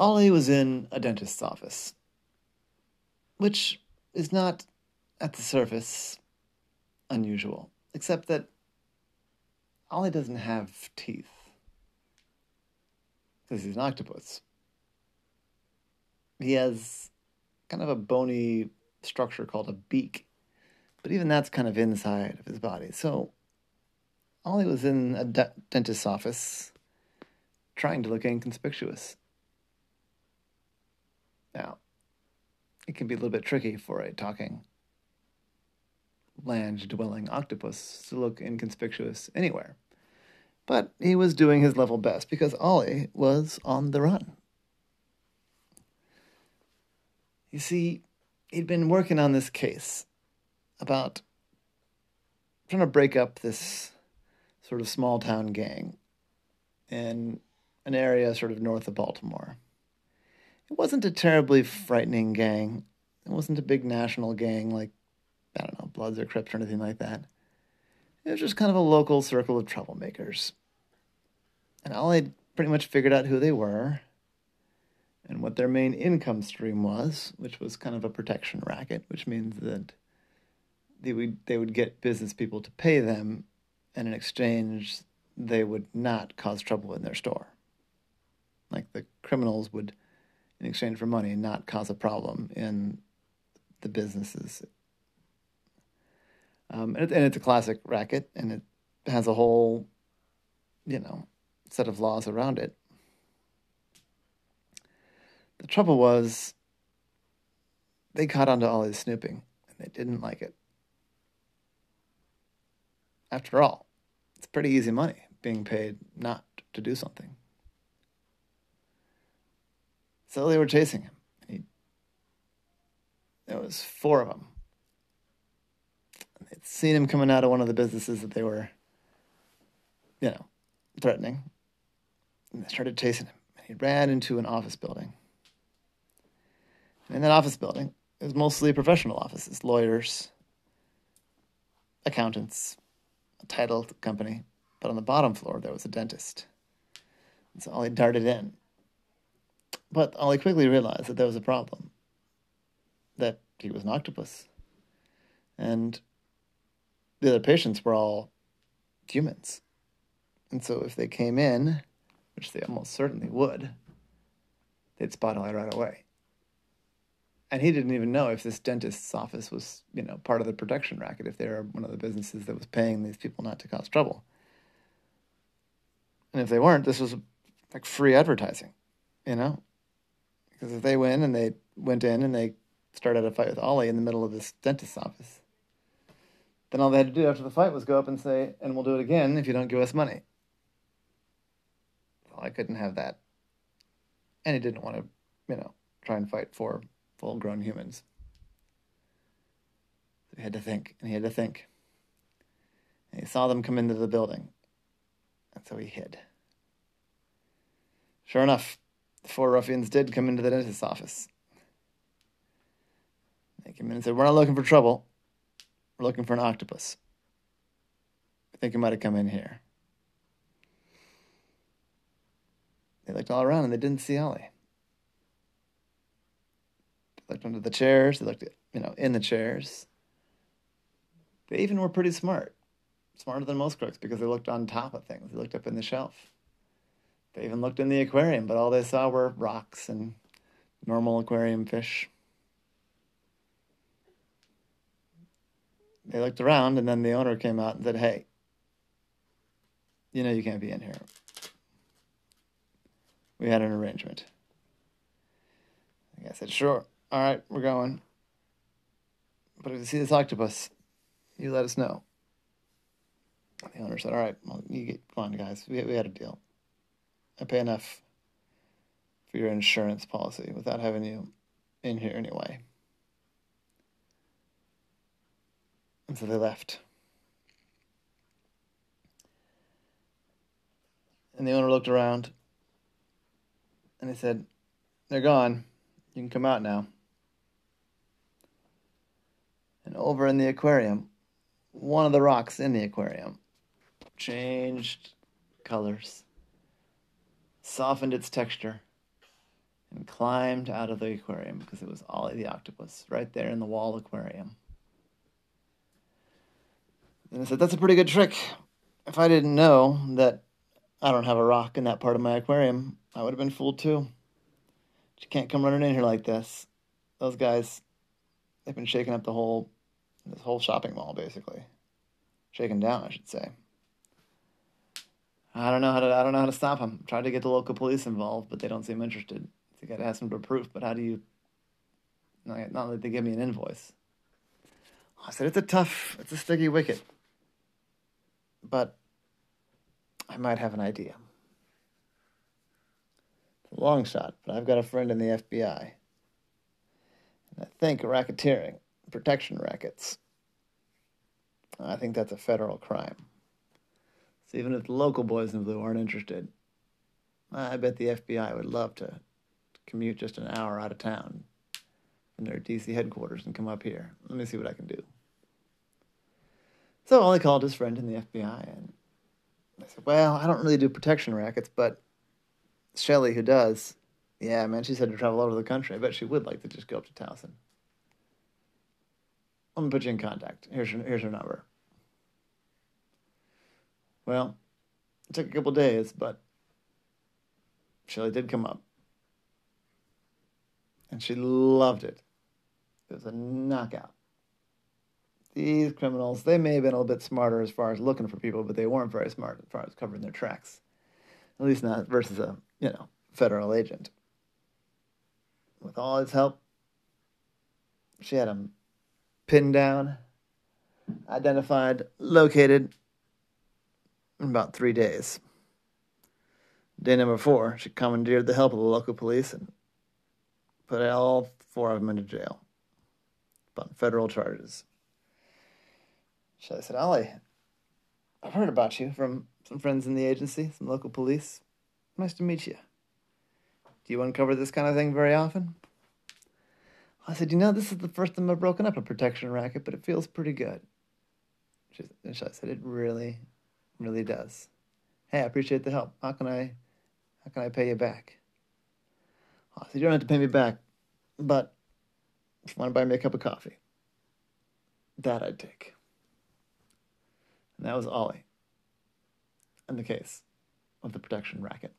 Ollie was in a dentist's office, which is not, at the surface, unusual, except that Ollie doesn't have teeth because he's an octopus. He has kind of a bony structure called a beak, but even that's kind of inside of his body. So Ollie was in a de- dentist's office trying to look inconspicuous. Now, it can be a little bit tricky for a talking, land dwelling octopus to look inconspicuous anywhere. But he was doing his level best because Ollie was on the run. You see, he'd been working on this case about trying to break up this sort of small town gang in an area sort of north of Baltimore. It wasn't a terribly frightening gang. It wasn't a big national gang like, I don't know, Bloods or Crips or anything like that. It was just kind of a local circle of troublemakers. And Ollie pretty much figured out who they were and what their main income stream was, which was kind of a protection racket, which means that they would they would get business people to pay them, and in exchange they would not cause trouble in their store. Like the criminals would, in exchange for money, and not cause a problem in the businesses. Um, and, it, and it's a classic racket, and it has a whole, you know, set of laws around it. The trouble was, they caught on to his snooping, and they didn't like it. After all, it's pretty easy money being paid not to do something. So they were chasing him. He, there was four of them. They'd seen him coming out of one of the businesses that they were, you know, threatening. And they started chasing him. And he ran into an office building. And in that office building, it was mostly professional offices, lawyers, accountants, a title company. But on the bottom floor, there was a dentist. And so Ollie darted in. But Ollie quickly realized that there was a problem. That he was an octopus. And the other patients were all humans. And so if they came in, which they almost certainly would, they'd spot Ollie right away. And he didn't even know if this dentist's office was, you know, part of the protection racket, if they were one of the businesses that was paying these people not to cause trouble. And if they weren't, this was like free advertising, you know? Because if they win and they went in and they started a fight with Ollie in the middle of this dentist's office, then all they had to do after the fight was go up and say, and we'll do it again if you don't give us money. Well, I couldn't have that. And he didn't want to, you know, try and fight four full grown humans. So he had to think, and he had to think. And he saw them come into the building, and so he hid. Sure enough, the four ruffians did come into the dentist's office. They came in and said, We're not looking for trouble. We're looking for an octopus. I think he might have come in here. They looked all around and they didn't see Ollie. They looked under the chairs, they looked, you know, in the chairs. They even were pretty smart. Smarter than most crooks because they looked on top of things. They looked up in the shelf. They even looked in the aquarium, but all they saw were rocks and normal aquarium fish. They looked around, and then the owner came out and said, Hey, you know you can't be in here. We had an arrangement. I said, Sure. All right, we're going. But if you see this octopus, you let us know. The owner said, All right, well, you get, on, guys. We, we had a deal. I pay enough for your insurance policy without having you in here anyway. And so they left. And the owner looked around and he said, They're gone. You can come out now. And over in the aquarium, one of the rocks in the aquarium changed colors, softened its texture, and climbed out of the aquarium because it was Ollie the octopus right there in the wall aquarium. And I said, That's a pretty good trick. If I didn't know that I don't have a rock in that part of my aquarium, I would have been fooled too. But you can't come running in here like this. Those guys, they've been shaking up the whole, this whole shopping mall basically. Shaking down, I should say. I don't know how to. I don't know how to stop them. Tried to get the local police involved, but they don't seem interested. You got to have some proof, but how do you? Not, not that they give me an invoice. I said it's a tough, it's a sticky wicket, but I might have an idea. It's a long shot, but I've got a friend in the FBI, and I think racketeering, protection rackets. I think that's a federal crime. So even if the local boys in blue aren't interested, I bet the FBI would love to commute just an hour out of town from their DC headquarters and come up here. Let me see what I can do. So Ollie called his friend in the FBI and I said, Well, I don't really do protection rackets, but Shelly, who does, yeah, man, she said to travel all over the country. I bet she would like to just go up to Towson. Let me put you in contact. Here's her, here's her number. Well, it took a couple days, but Shelly did come up and she loved it. It was a knockout. These criminals, they may have been a little bit smarter as far as looking for people, but they weren't very smart as far as covering their tracks. At least not versus a, you know, federal agent. With all his help, she had him pinned down, identified, located in about three days. Day number four, she commandeered the help of the local police and put all four of them into jail on federal charges. I said, Ollie, I've heard about you from some friends in the agency, some local police. Nice to meet you. Do you uncover this kind of thing very often? I said, you know, this is the first time I've broken up a protection racket, but it feels pretty good. She, and said, it really, really does. Hey, I appreciate the help. How can I, how can I pay you back? Oh, I said, you don't have to pay me back, but if you want to buy me a cup of coffee, that I'd take. And that was Ollie in the case of the protection racket.